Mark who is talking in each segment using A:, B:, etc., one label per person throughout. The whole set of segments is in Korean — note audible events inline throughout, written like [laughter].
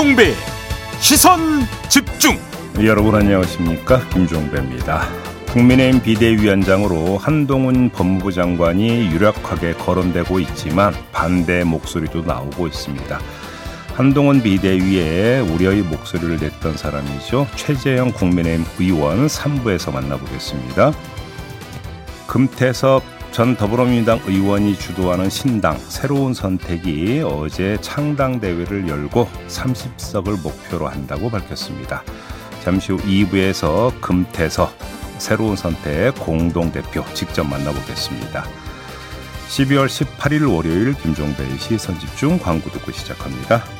A: 김종배 시선 집중
B: 여러분 안녕하십니까 김종배입니다. 국민의힘 비대위원장으로 한동훈 법무부 장관이 유력하게 거론되고 있지만 반대 목소리도 나오고 있습니다. 한동훈 비대위에 우려의 목소리를 냈던 사람이죠. 최재형 국민의힘 의원 3부에서 만나보겠습니다. 금태섭 전 더불어민주당 의원이 주도하는 신당 새로운 선택이 어제 창당 대회를 열고 30석을 목표로 한다고 밝혔습니다. 잠시 후 2부에서 금태섭 새로운 선택 공동대표 직접 만나보겠습니다. 12월 18일 월요일 김종배의 시선집중 광고 듣고 시작합니다.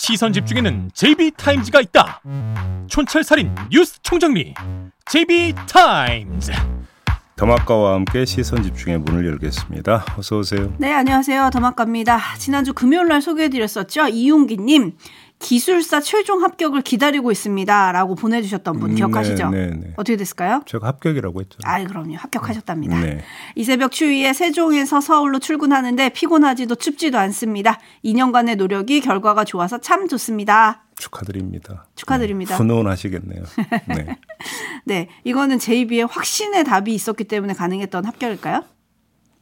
A: 시선 집중에는 JB타임즈가 있다 촌철살인 뉴스 총정리 JB타임즈
B: 더마카와 함께 시선 집중의 문을 열겠습니다. 어서 오세요.
C: 네, 안녕하세요. 더마카입니다. 지난주 금요일 날 소개해 드렸었죠. 이용기 님. 기술사 최종 합격을 기다리고 있습니다. 라고 보내주셨던 분 기억하시죠? 네, 네, 네. 어떻게 됐을까요?
B: 제가 합격이라고 했죠.
C: 아, 그럼요. 합격하셨답니다. 네. 이 새벽 추위에 세종에서 서울로 출근하는데 피곤하지도 춥지도 않습니다. 2년간의 노력이 결과가 좋아서 참 좋습니다.
B: 축하드립니다.
C: 축하드립니다.
B: 네, 훈훈하시겠네요. [laughs] 네.
C: 네. 이거는 JB의 확신의 답이 있었기 때문에 가능했던 합격일까요?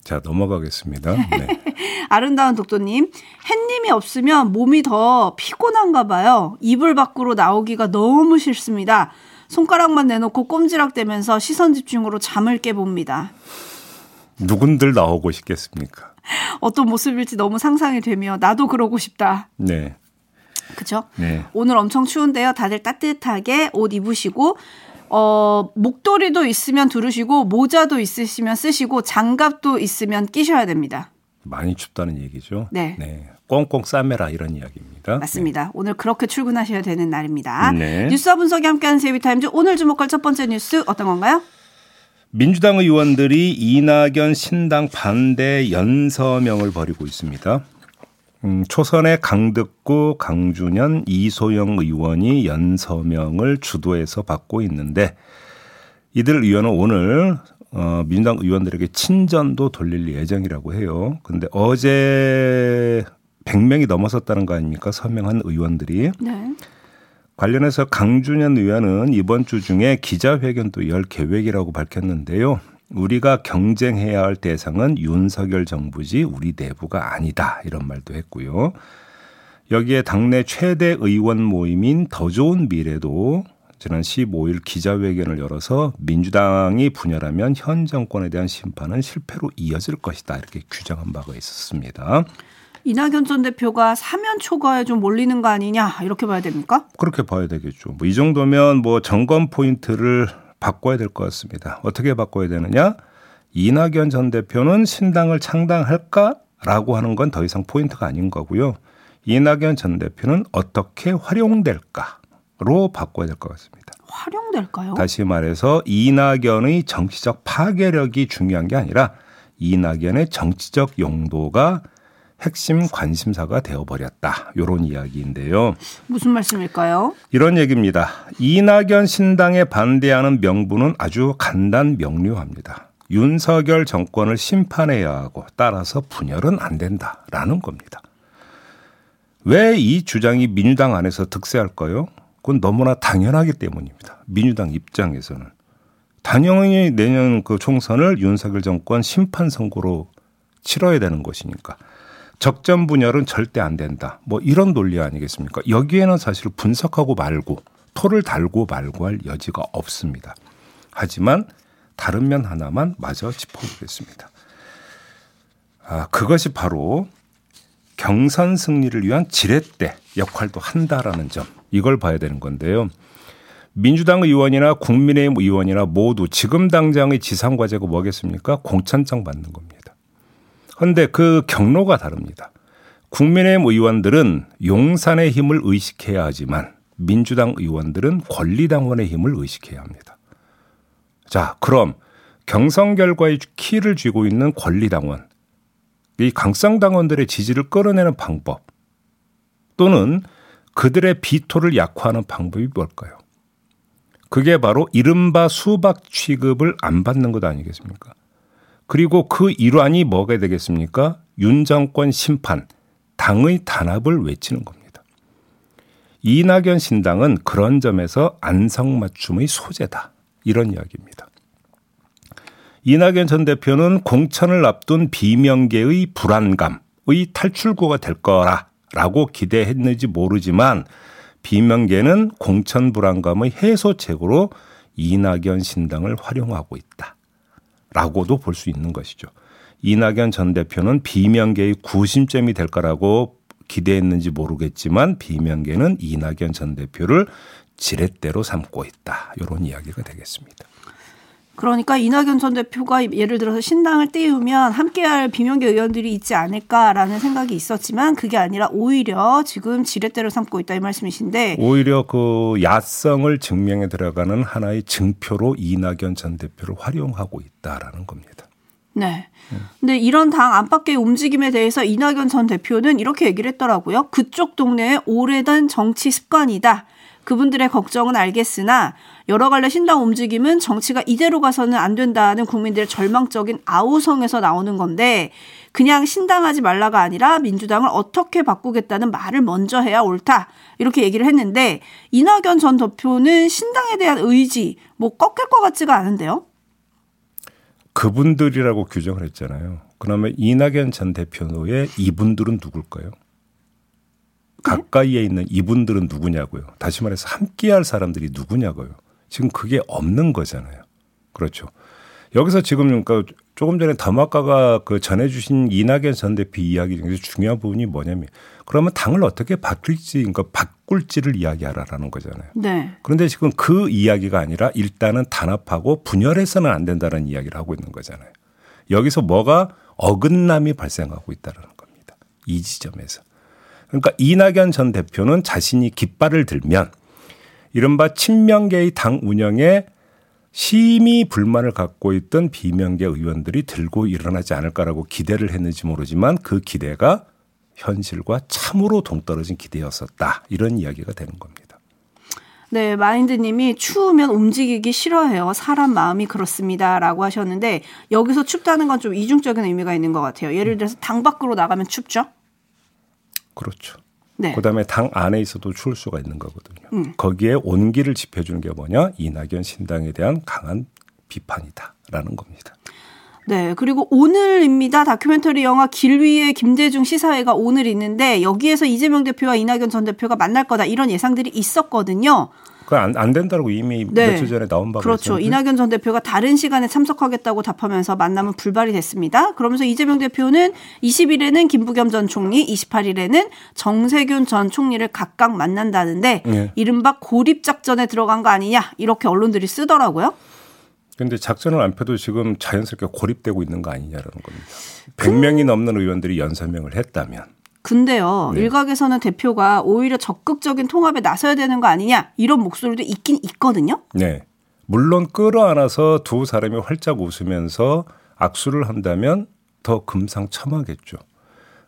B: 자, 넘어가겠습니다. 네. [laughs]
C: 아름다운 독도님, 햇님이 없으면 몸이 더 피곤한가 봐요. 이불 밖으로 나오기가 너무 싫습니다. 손가락만 내놓고 꼼지락대면서 시선 집중으로 잠을 깨봅니다.
B: 누군들 나오고 싶겠습니까?
C: 어떤 모습일지 너무 상상이 되며 나도 그러고 싶다.
B: 네.
C: 그죠? 네. 오늘 엄청 추운데요. 다들 따뜻하게 옷 입으시고 어, 목도리도 있으면 두르시고 모자도 있으시면 쓰시고 장갑도 있으면 끼셔야 됩니다.
B: 많이 춥다는 얘기죠.
C: 네.
B: 네. 꽁꽁 싸매라 이런 이야기입니다.
C: 맞습니다. 네. 오늘 그렇게 출근하셔야 되는 날입니다. 네. 뉴스와 분석이 함께하는 제비타임즈 오늘 주목할 첫 번째 뉴스 어떤 건가요?
B: 민주당 의원들이 이낙연 신당 반대 연서명을 벌이고 있습니다. 음, 초선의 강득구, 강준현, 이소영 의원이 연서명을 주도해서 받고 있는데 이들 의원은 오늘 어, 민주당 의원들에게 친전도 돌릴 예정이라고 해요. 근데 어제 100명이 넘어섰다는 거 아닙니까? 서명한 의원들이. 네. 관련해서 강준현 의원은 이번 주 중에 기자회견도 열 계획이라고 밝혔는데요. 우리가 경쟁해야 할 대상은 윤석열 정부지 우리 내부가 아니다. 이런 말도 했고요. 여기에 당내 최대 의원 모임인 더 좋은 미래도 지난 15일 기자회견을 열어서 민주당이 분열하면 현 정권에 대한 심판은 실패로 이어질 것이다. 이렇게 규정한 바가 있었습니다.
C: 이낙연 전 대표가 사면 초과에 좀 몰리는 거 아니냐 이렇게 봐야 됩니까?
B: 그렇게 봐야 되겠죠. 뭐 이 정도면 뭐 점검 포인트를 바꿔야 될 것 같습니다. 어떻게 바꿔야 되느냐? 이낙연 전 대표는 신당을 창당할까라고 하는 건 더 이상 포인트가 아닌 거고요. 이낙연 전 대표는 어떻게 활용될까로 바꿔야 될 것 같습니다.
C: 활용될까요?
B: 다시 말해서 이낙연의 정치적 파괴력이 중요한 게 아니라 이낙연의 정치적 용도가 핵심 관심사가 되어버렸다. 이런 이야기인데요.
C: 무슨 말씀일까요?
B: 이런 얘기입니다. 이낙연 신당에 반대하는 명분은 아주 간단 명료합니다. 윤석열 정권을 심판해야 하고 따라서 분열은 안 된다라는 겁니다. 왜 이 주장이 민주당 안에서 득세할까요? 그건 너무나 당연하기 때문입니다. 민주당 입장에서는. 당연히 내년 그 총선을 윤석열 정권 심판 선고로 치러야 되는 것이니까. 적전 분열은 절대 안 된다. 뭐 이런 논리 아니겠습니까? 여기에는 사실 분석하고 말고 토를 달고 말고 할 여지가 없습니다. 하지만 다른 면 하나만 마저 짚어보겠습니다. 아, 그것이 바로 경선 승리를 위한 지렛대 역할도 한다라는 점. 이걸 봐야 되는 건데요. 민주당 의원이나 국민의힘 의원이나 모두 지금 당장의 지상 과제가 뭐겠습니까? 공천장 받는 겁니다. 그런데 그 경로가 다릅니다. 국민의힘 의원들은 용산의 힘을 의식해야 하지만 민주당 의원들은 권리당원의 힘을 의식해야 합니다. 자, 그럼 경선 결과의 키를 쥐고 있는 권리당원, 이 강성당원들의 지지를 끌어내는 방법 또는 그들의 비토를 약화하는 방법이 뭘까요? 그게 바로 이른바 수박 취급을 안 받는 것 아니겠습니까? 그리고 그 일환이 뭐가 되겠습니까? 윤 정권 심판, 당의 단합을 외치는 겁니다. 이낙연 신당은 그런 점에서 안성맞춤의 소재다. 이런 이야기입니다. 이낙연 전 대표는 공천을 앞둔 비명계의 불안감의 탈출구가 될 거라라고 기대했는지 모르지만 비명계는 공천 불안감의 해소책으로 이낙연 신당을 활용하고 있다. 라고도 볼 수 있는 것이죠. 이낙연 전 대표는 비명계의 구심점이 될 거라고 기대했는지 모르겠지만 비명계는 이낙연 전 대표를 지렛대로 삼고 있다. 이런 이야기가 되겠습니다.
C: 그러니까 이낙연 전 대표가 예를 들어서 신당을 띄우면 함께할 비명계 의원들이 있지 않을까라는 생각이 있었지만 그게 아니라 오히려 지금 지렛대로 삼고 있다 이 말씀이신데
B: 오히려 그 야성을 증명해 들어가는 하나의 증표로 이낙연 전 대표를 활용하고 있다라는 겁니다.
C: 네. 근데 이런 당 안팎의 움직임에 대해서 이낙연 전 대표는 이렇게 얘기를 했더라고요. 그쪽 동네에 오래된 정치 습관이다. 그분들의 걱정은 알겠으나 여러 갈래 신당 움직임은 정치가 이대로 가서는 안 된다는 국민들의 절망적인 아우성에서 나오는 건데 그냥 신당하지 말라가 아니라 민주당을 어떻게 바꾸겠다는 말을 먼저 해야 옳다. 이렇게 얘기를 했는데 이낙연 전 대표는 신당에 대한 의지 뭐 꺾일 것 같지가 않은데요.
B: 그분들이라고 규정을 했잖아요. 그러면 이낙연 전 대표의 이분들은 누굴까요? 가까이에 있는 이분들은 누구냐고요. 다시 말해서 함께할 사람들이 누구냐고요. 지금 그게 없는 거잖아요. 그렇죠. 여기서 지금 그러니까 조금 전에 더마카가 그 전해주신 이낙연 전 대표 이야기 중에서 중요한 부분이 뭐냐면 그러면 당을 어떻게 바꿀지 그러니까 바꿀지를 이야기하라라는 거잖아요.
C: 네.
B: 그런데 지금 그 이야기가 아니라 일단은 단합하고 분열해서는 안 된다는 이야기를 하고 있는 거잖아요. 여기서 뭐가 어긋남이 발생하고 있다는 겁니다. 이 지점에서. 그러니까 이낙연 전 대표는 자신이 깃발을 들면 이른바 친명계의 당 운영에 심히 불만을 갖고 있던 비명계 의원들이 들고 일어나지 않을까라고 기대를 했는지 모르지만 그 기대가 현실과 참으로 동떨어진 기대였었다. 이런 이야기가 되는 겁니다.
C: 네, 마인드님이 추우면 움직이기 싫어해요. 사람 마음이 그렇습니다. 라고 하셨는데, 여기서 춥다는 건 좀 이중적인 의미가 있는 것 같아요. 예를 들어서 당 밖으로 나가면 춥죠?
B: 그렇죠.
C: 네.
B: 그다음에 당 안에 있어도 추울 수가 있는 거거든요.
C: 음.
B: 거기에 온기를 지펴주는 게 뭐냐? 이낙연 신당에 대한 강한 비판이다라는 겁니다.
C: 네, 그리고 오늘입니다. 다큐멘터리 영화 길 위의 김대중 시사회가 오늘 있는데 여기에서 이재명 대표와 이낙연 전 대표가 만날 거다 이런 예상들이 있었거든요.
B: 그안 안 된다고 이미
C: 네.
B: 며칠 전에 나온 바가
C: 그렇죠.
B: 있었는데
C: 이낙연 전 대표가 다른 시간에 참석하겠다고 답하면서 만남은 불발이 됐습니다. 그러면서 이재명 대표는 20일에는 김부겸 전 총리, 28일에는 정세균 전 총리를 각각 만난다는데
B: 네.
C: 이른바 고립 작전에 들어간 거 아니냐 이렇게 언론들이 쓰더라고요.
B: 근데 작전을 안 펴도 지금 자연스럽게 고립되고 있는 거 아니냐라는 겁니다. 100명이 넘는 의원들이 연설명을 했다면
C: 근데요,
B: 네.
C: 일각에서는 대표가 오히려 적극적인 통합에 나서야 되는 거 아니냐 이런 목소리도 있긴 있거든요.
B: 네. 물론 끌어안아서 두 사람이 활짝 웃으면서 악수를 한다면 더 금상첨화겠죠.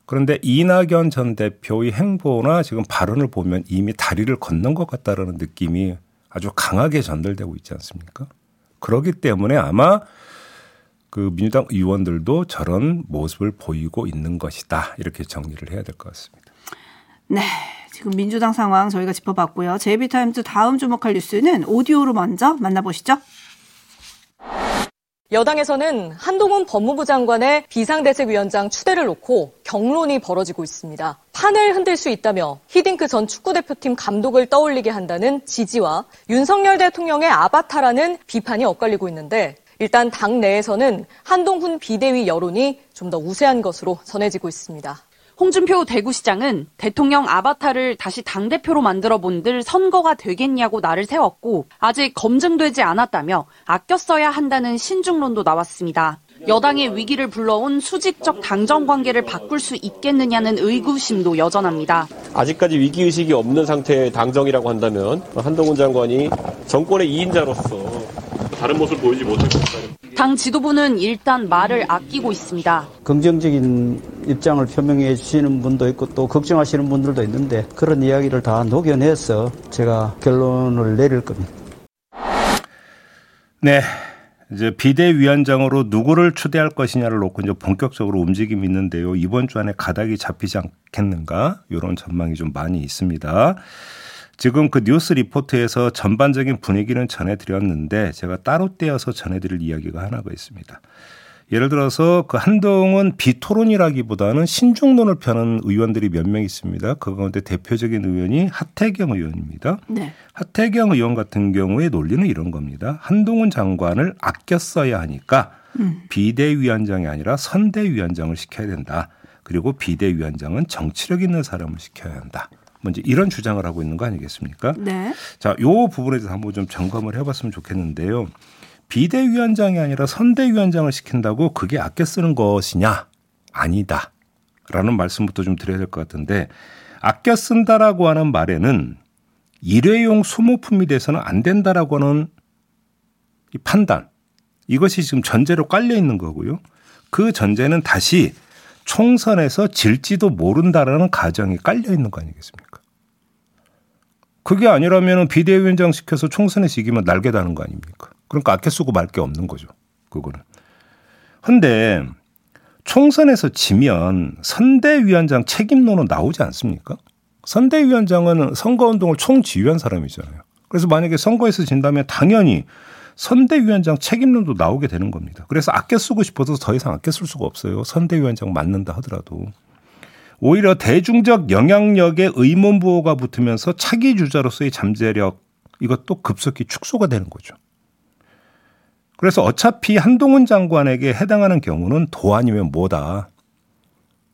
B: 그런데 이낙연 전 대표의 행보나 지금 발언을 보면 이미 다리를 건넌 것 같다라는 느낌이 아주 강하게 전달되고 있지 않습니까? 그렇기 때문에 아마 그 민주당 의원들도 저런 모습을 보이고 있는 것이다. 이렇게 정리를 해야 될 것 같습니다.
C: 네. 지금 민주당 상황 저희가 짚어봤고요. 제이비타임즈 다음 주목할 뉴스는 오디오로 먼저 만나보시죠.
D: 여당에서는 한동훈 법무부 장관의 비상대책위원장 추대를 놓고 경론이 벌어지고 있습니다. 판을 흔들 수 있다며 히딩크 전 축구대표팀 감독을 떠올리게 한다는 지지와 윤석열 대통령의 아바타라는 비판이 엇갈리고 있는데 일단 당 내에서는 한동훈 비대위 여론이 좀 더 우세한 것으로 전해지고 있습니다.
E: 홍준표 대구시장은 대통령 아바타를 다시 당대표로 만들어 본들 선거가 되겠냐고 나를 세웠고 아직 검증되지 않았다며 아껴 써야 한다는 신중론도 나왔습니다. 여당의 위기를 불러온 수직적 당정 관계를 바꿀 수 있겠느냐는 의구심도 여전합니다.
F: 아직까지 위기 의식이 없는 상태의 당정이라고 한다면 한동훈 장관이 정권의 2인자로서 다른 모습을 보이지 못할 것이다.
E: 당 지도부는 일단 말을 아끼고 있습니다.
G: 긍정적인 입장을 표명해 주시는 분도 있고 또 걱정하시는 분들도 있는데 그런 이야기를 다 녹여내서 제가 결론을 내릴 겁니다.
B: 네. 이제 비대위원장으로 누구를 추대할 것이냐를 놓고 이제 본격적으로 움직임이 있는데요. 이번 주 안에 가닥이 잡히지 않겠는가? 이런 전망이 좀 많이 있습니다. 지금 그 뉴스 리포트에서 전반적인 분위기는 전해드렸는데 제가 따로 떼어서 전해드릴 이야기가 하나가 있습니다. 예를 들어서 그 한동훈 비토론이라기보다는 신중론을 펴는 의원들이 몇 명 있습니다. 그 가운데 대표적인 의원이 하태경 의원입니다.
C: 네.
B: 하태경 의원 같은 경우에 논리는 이런 겁니다. 한동훈 장관을 아껴 써야 하니까
C: 음.
B: 비대위원장이 아니라 선대위원장을 시켜야 된다. 그리고 비대위원장은 정치력 있는 사람을 시켜야 한다. 먼저 이런 주장을 하고 있는 거 아니겠습니까?
C: 네.
B: 자, 요 부분에 대해서 한번 좀 점검을 해봤으면 좋겠는데요. 비대위원장이 아니라 선대위원장을 시킨다고 그게 아껴 쓰는 것이냐? 아니다. 라는 말씀부터 좀 드려야 될 것 같은데 아껴 쓴다라고 하는 말에는 일회용 소모품이 돼서는 안 된다라고 하는 이 판단 이것이 지금 전제로 깔려 있는 거고요. 그 전제는 다시 총선에서 질지도 모른다라는 가정이 깔려 있는 거 아니겠습니까? 그게 아니라면 비대위원장 시켜서 총선에서 이기면 날개 다는 거 아닙니까? 그러니까 아껴 쓰고 말 게 없는 거죠. 그거는. 근데 총선에서 지면 선대위원장 책임론은 나오지 않습니까? 선대위원장은 선거운동을 총지휘한 사람이잖아요. 그래서 만약에 선거에서 진다면 당연히 선대위원장 책임론도 나오게 되는 겁니다. 그래서 아껴 쓰고 싶어서 더 이상 아껴 쓸 수가 없어요. 선대위원장 맞는다 하더라도. 오히려 대중적 영향력에 의문 부호가 붙으면서 차기 주자로서의 잠재력 이것도 급속히 축소가 되는 거죠. 그래서 어차피 한동훈 장관에게 해당하는 경우는 도 아니면 뭐다.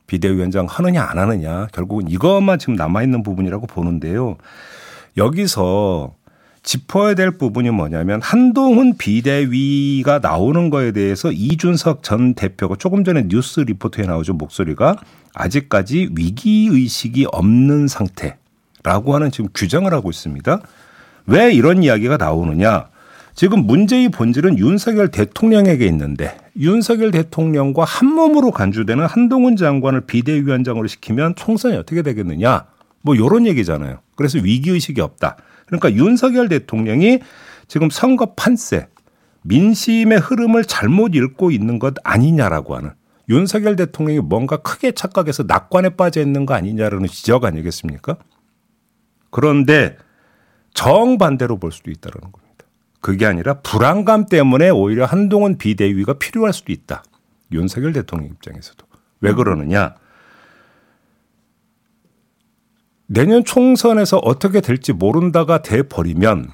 B: 비대위원장 하느냐 안 하느냐 결국은 이것만 지금 남아있는 부분이라고 보는데요. 여기서 짚어야 될 부분이 뭐냐면 한동훈 비대위가 나오는 거에 대해서 이준석 전 대표가 조금 전에 뉴스 리포트에 나오죠 목소리가 아직까지 위기 의식이 없는 상태라고 하는 지금 규정을 하고 있습니다. 왜 이런 이야기가 나오느냐? 지금 문제의 본질은 윤석열 대통령에게 있는데 윤석열 대통령과 한 몸으로 간주되는 한동훈 장관을 비대위원장으로 시키면 총선이 어떻게 되겠느냐? 뭐 이런 얘기잖아요. 그래서 위기 의식이 없다. 그러니까 윤석열 대통령이 지금 선거 판세, 민심의 흐름을 잘못 읽고 있는 것 아니냐라고 하는 윤석열 대통령이 뭔가 크게 착각해서 낙관에 빠져 있는 거 아니냐라는 지적 아니겠습니까? 그런데 정반대로 볼 수도 있다는 겁니다. 그게 아니라 불안감 때문에 오히려 한동훈 비대위가 필요할 수도 있다. 윤석열 대통령 입장에서도. 왜 그러느냐? 내년 총선에서 어떻게 될지 모른다가 돼 버리면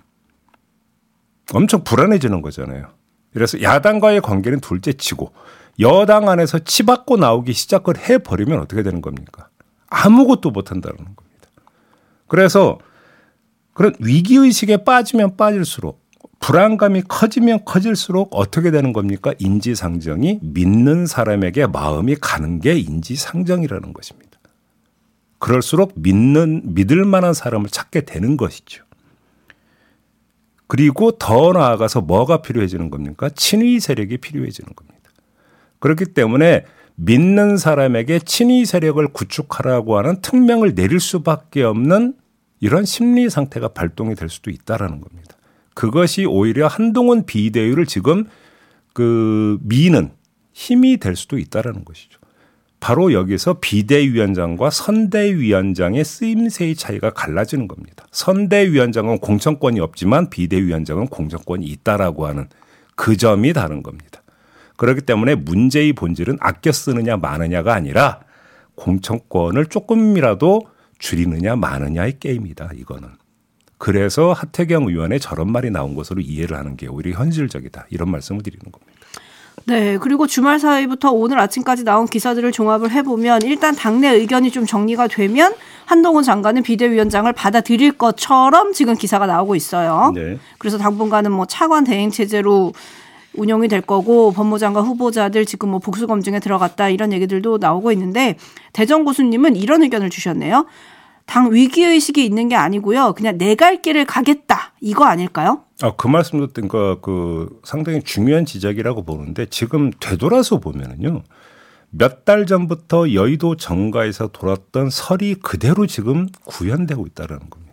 B: 엄청 불안해지는 거잖아요. 그래서 야당과의 관계는 둘째 치고 여당 안에서 치받고 나오기 시작을 해 버리면 어떻게 되는 겁니까? 아무것도 못 한다는 겁니다. 그래서 그런 위기 의식에 빠지면 빠질수록 불안감이 커지면 커질수록 어떻게 되는 겁니까? 인지상정이 믿는 사람에게 마음이 가는 게 인지상정이라는 것입니다. 그럴수록 믿는 믿을 만한 사람을 찾게 되는 것이죠. 그리고 더 나아가서 뭐가 필요해지는 겁니까? 친위 세력이 필요해지는 겁니다. 그렇기 때문에 믿는 사람에게 친위 세력을 구축하라고 하는 특명을 내릴 수밖에 없는 이런 심리 상태가 발동이 될 수도 있다라는 겁니다. 그것이 오히려 한동훈 비대위를 지금 그 미는 힘이 될 수도 있다라는 것이죠. 바로 여기서 비대위원장과 선대위원장의 쓰임새의 차이가 갈라지는 겁니다. 선대위원장은 공천권이 없지만 비대위원장은 공천권이 있다라고 하는 그 점이 다른 겁니다. 그렇기 때문에 문제의 본질은 아껴 쓰느냐 마느냐가 아니라 공천권을 조금이라도 줄이느냐 마느냐의 게임이다. 이거는. 그래서 하태경 의원의 저런 말이 나온 것으로 이해를 하는 게 오히려 현실적이다. 이런 말씀을 드리는 겁니다.
C: 네, 그리고 주말 사이부터 오늘 아침까지 나온 기사들을 종합을 해보면 일단 당내 의견이 좀 정리가 되면 한동훈 장관은 비대위원장을 받아들일 것처럼 지금 기사가 나오고 있어요.
B: 네.
C: 그래서 당분간은 뭐 차관 대행 체제로 운영이 될 거고 법무장관 후보자들 지금 뭐 복수 검증에 들어갔다 이런 얘기들도 나오고 있는데 대전 고수님은 이런 의견을 주셨네요. 당 위기 의식이 있는 게 아니고요. 그냥 내 갈 길을 가겠다 이거 아닐까요?
B: 아, 그 말씀도 그러니까 그 상당히 중요한 지적이라고 보는데 지금 되돌아서 보면은요. 몇 달 전부터 여의도 정가에서 돌았던 설이 그대로 지금 구현되고 있다는 겁니다.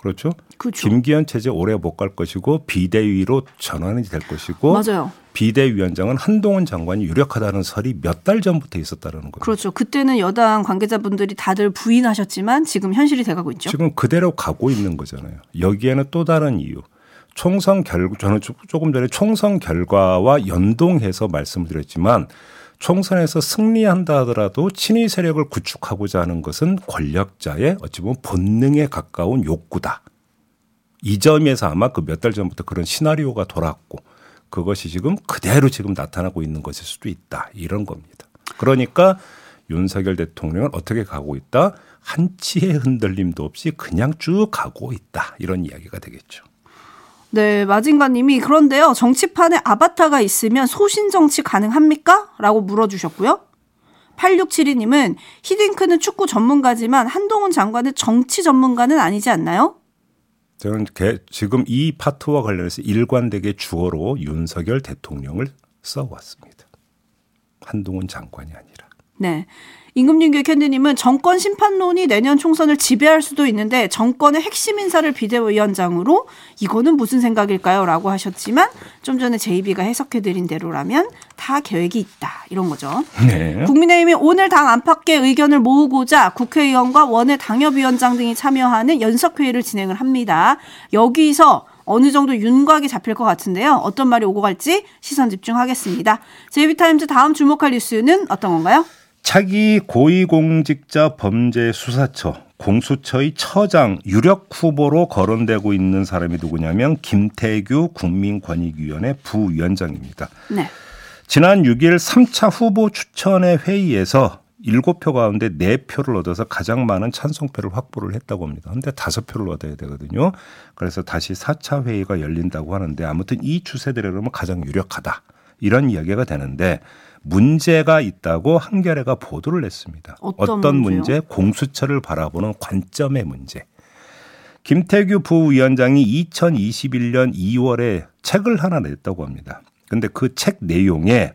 B: 그렇죠?
C: 그렇죠.
B: 김기현 체제 오래 못 갈 것이고 비대위로 전환이 될 것이고
C: 맞아요.
B: 비대위원장은 한동훈 장관이 유력하다는 설이 몇 달 전부터 있었다는 거예요.
C: 그렇죠. 그때는 여당 관계자분들이 다들 부인하셨지만 지금 현실이 돼가고 있죠.
B: 지금 그대로 가고 있는 거잖아요. 여기에는 또 다른 이유. 총선 결 저는 조금 전에 총선 결과와 연동해서 말씀을 드렸지만 총선에서 승리한다 하더라도 친위 세력을 구축하고자 하는 것은 권력자의 어찌 보면 본능에 가까운 욕구다. 이 점에서 아마 그 몇 달 전부터 그런 시나리오가 돌았고 그것이 지금 그대로 지금 나타나고 있는 것일 수도 있다. 이런 겁니다. 그러니까 윤석열 대통령은 어떻게 가고 있다? 한치의 흔들림도 없이 그냥 쭉 가고 있다. 이런 이야기가 되겠죠.
C: 네, 마진가님이 그런데요 정치판에 아바타가 있으면 소신 정치 가능합니까? 라고 물어주셨고요. 8672님은 히딩크는 축구 전문가지만 한동훈 장관은 정치 전문가는 아니지 않나요?
B: 저는 지금 이 파트와 관련해서 일관되게 주어로 윤석열 대통령을 써왔습니다. 한동훈 장관이 아니라.
C: 네. 임금윤교 캔디님은 정권 심판론이 내년 총선을 지배할 수도 있는데 정권의 핵심 인사를 비대위원장으로 이거는 무슨 생각일까요? 라고 하셨지만 좀 전에 제이비가 해석해드린 대로라면 다 계획이 있다. 이런 거죠. 네. 국민의힘이 오늘 당 안팎의 의견을 모으고자 국회의원과 원외 당협위원장 등이 참여하는 연석회의를 진행을 합니다. 여기서 어느 정도 윤곽이 잡힐 것 같은데요. 어떤 말이 오고 갈지 시선 집중하겠습니다. 제이비타임즈 다음 주목할 뉴스는 어떤 건가요?
B: 차기 고위공직자 범죄 수사처 공수처의 처장 유력 후보로 거론되고 있는 사람이 누구냐면 김태규 국민권익위원회 부위원장입니다. 네. 지난 6일 3차 후보 추천의 회의에서 7표 가운데 4표를 얻어서 가장 많은 찬성표를 확보를 했다고 합니다. 근데 5표를 얻어야 되거든요. 그래서 다시 4차 회의가 열린다고 하는데 아무튼 이 추세대로는 가장 유력하다. 이런 이야기가 되는데 문제가 있다고 한겨레가 보도를 했습니다.
C: 어떤,
B: 어떤 문제? 공수처를 바라보는 관점의 문제. 김태규 부위원장이 2021년 2월에 책을 하나 냈다고 합니다. 근데 그 책 내용에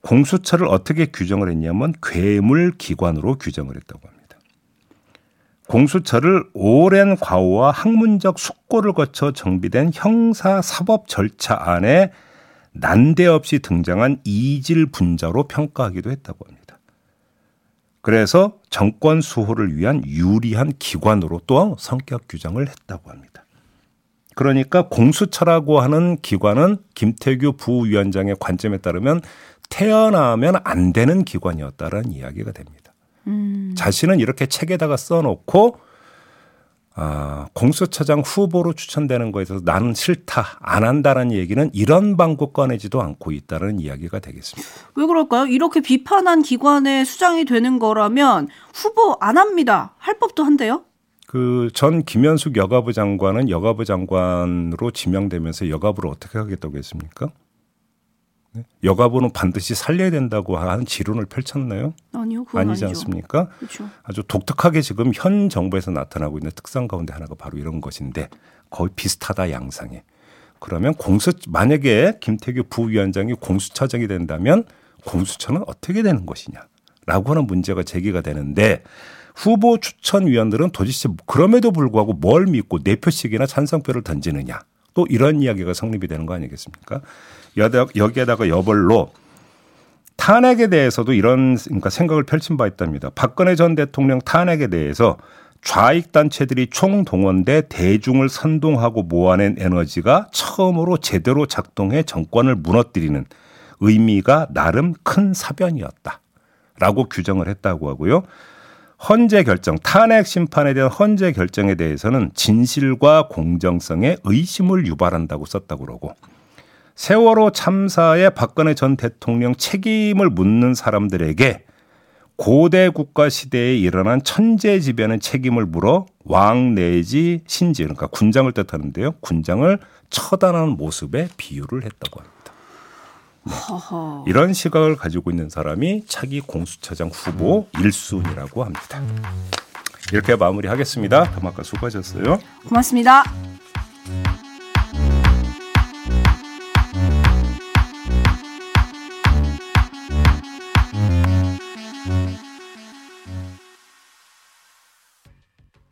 B: 공수처를 어떻게 규정을 했냐면 괴물 기관으로 규정을 했다고 합니다. 공수처를 오랜 과오와 학문적 숙고를 거쳐 정비된 형사 사법 절차 안에 난데없이 등장한 이질 분자로 평가하기도 했다고 합니다. 그래서 정권 수호를 위한 유리한 기관으로 또 성격 규정을 했다고 합니다. 그러니까 공수처라고 하는 기관은 김태규 부위원장의 관점에 따르면 태어나면 안 되는 기관이었다라는 이야기가 됩니다. 음. 자신은 이렇게 책에다가 써놓고 아, 공수처장 후보로 추천되는 거에 대해서 나는 싫다, 안 한다라는 얘기는 이런 방법 꺼내지도 않고 있다는 이야기가 되겠습니다.
C: 왜 그럴까요? 이렇게 비판한 기관의 수장이 되는 거라면 후보 안 합니다. 할 법도 한데요?
B: 그 전 김현숙 여가부 장관은 여가부 장관으로 지명되면서 여가부를 어떻게 하겠다고 했습니까? 네? 여가부는 반드시 살려야 된다고 하는 지론을 펼쳤나요?
C: 아니요,
B: 아니지
C: 아니죠.
B: 않습니까?
C: 그렇죠.
B: 아주 독특하게 지금 현 정부에서 나타나고 있는 특성 가운데 하나가 바로 이런 것인데 거의 비슷하다 양상에. 그러면 공수 만약에 김태규 부위원장이 공수처장이 된다면 공수처는 어떻게 되는 것이냐라고 하는 문제가 제기가 되는데 후보 추천위원들은 도대체 그럼에도 불구하고 뭘 믿고 네 표씩이나 찬성표를 던지느냐 또 이런 이야기가 성립이 되는 거 아니겠습니까? 여기에다가 여벌로 탄핵에 대해서도 이런 그러니까 생각을 펼친 바 있답니다. 박근혜 전 대통령 탄핵에 대해서 좌익 단체들이 총동원돼 대중을 선동하고 모아낸 에너지가 처음으로 제대로 작동해 정권을 무너뜨리는 의미가 나름 큰 사변이었다. 라고 규정을 했다고 하고요. 헌재 결정, 탄핵 심판에 대한 헌재 결정에 대해서는 진실과 공정성에 의심을 유발한다고 썼다고 그러고 세월호 참사에 박근혜 전 대통령 책임을 묻는 사람들에게 고대 국가 시대에 일어난 천재지변의 책임을 물어 왕 내지 신지 그러니까 군장을 뜻하는데요. 군장을 처단하는 모습에 비유를 했다고 합니다.
C: 허허.
B: 이런 시각을 가지고 있는 사람이 차기 공수처장 후보 1순위라고 합니다. 이렇게 마무리하겠습니다. 담화가 수고하셨어요.
C: 고맙습니다.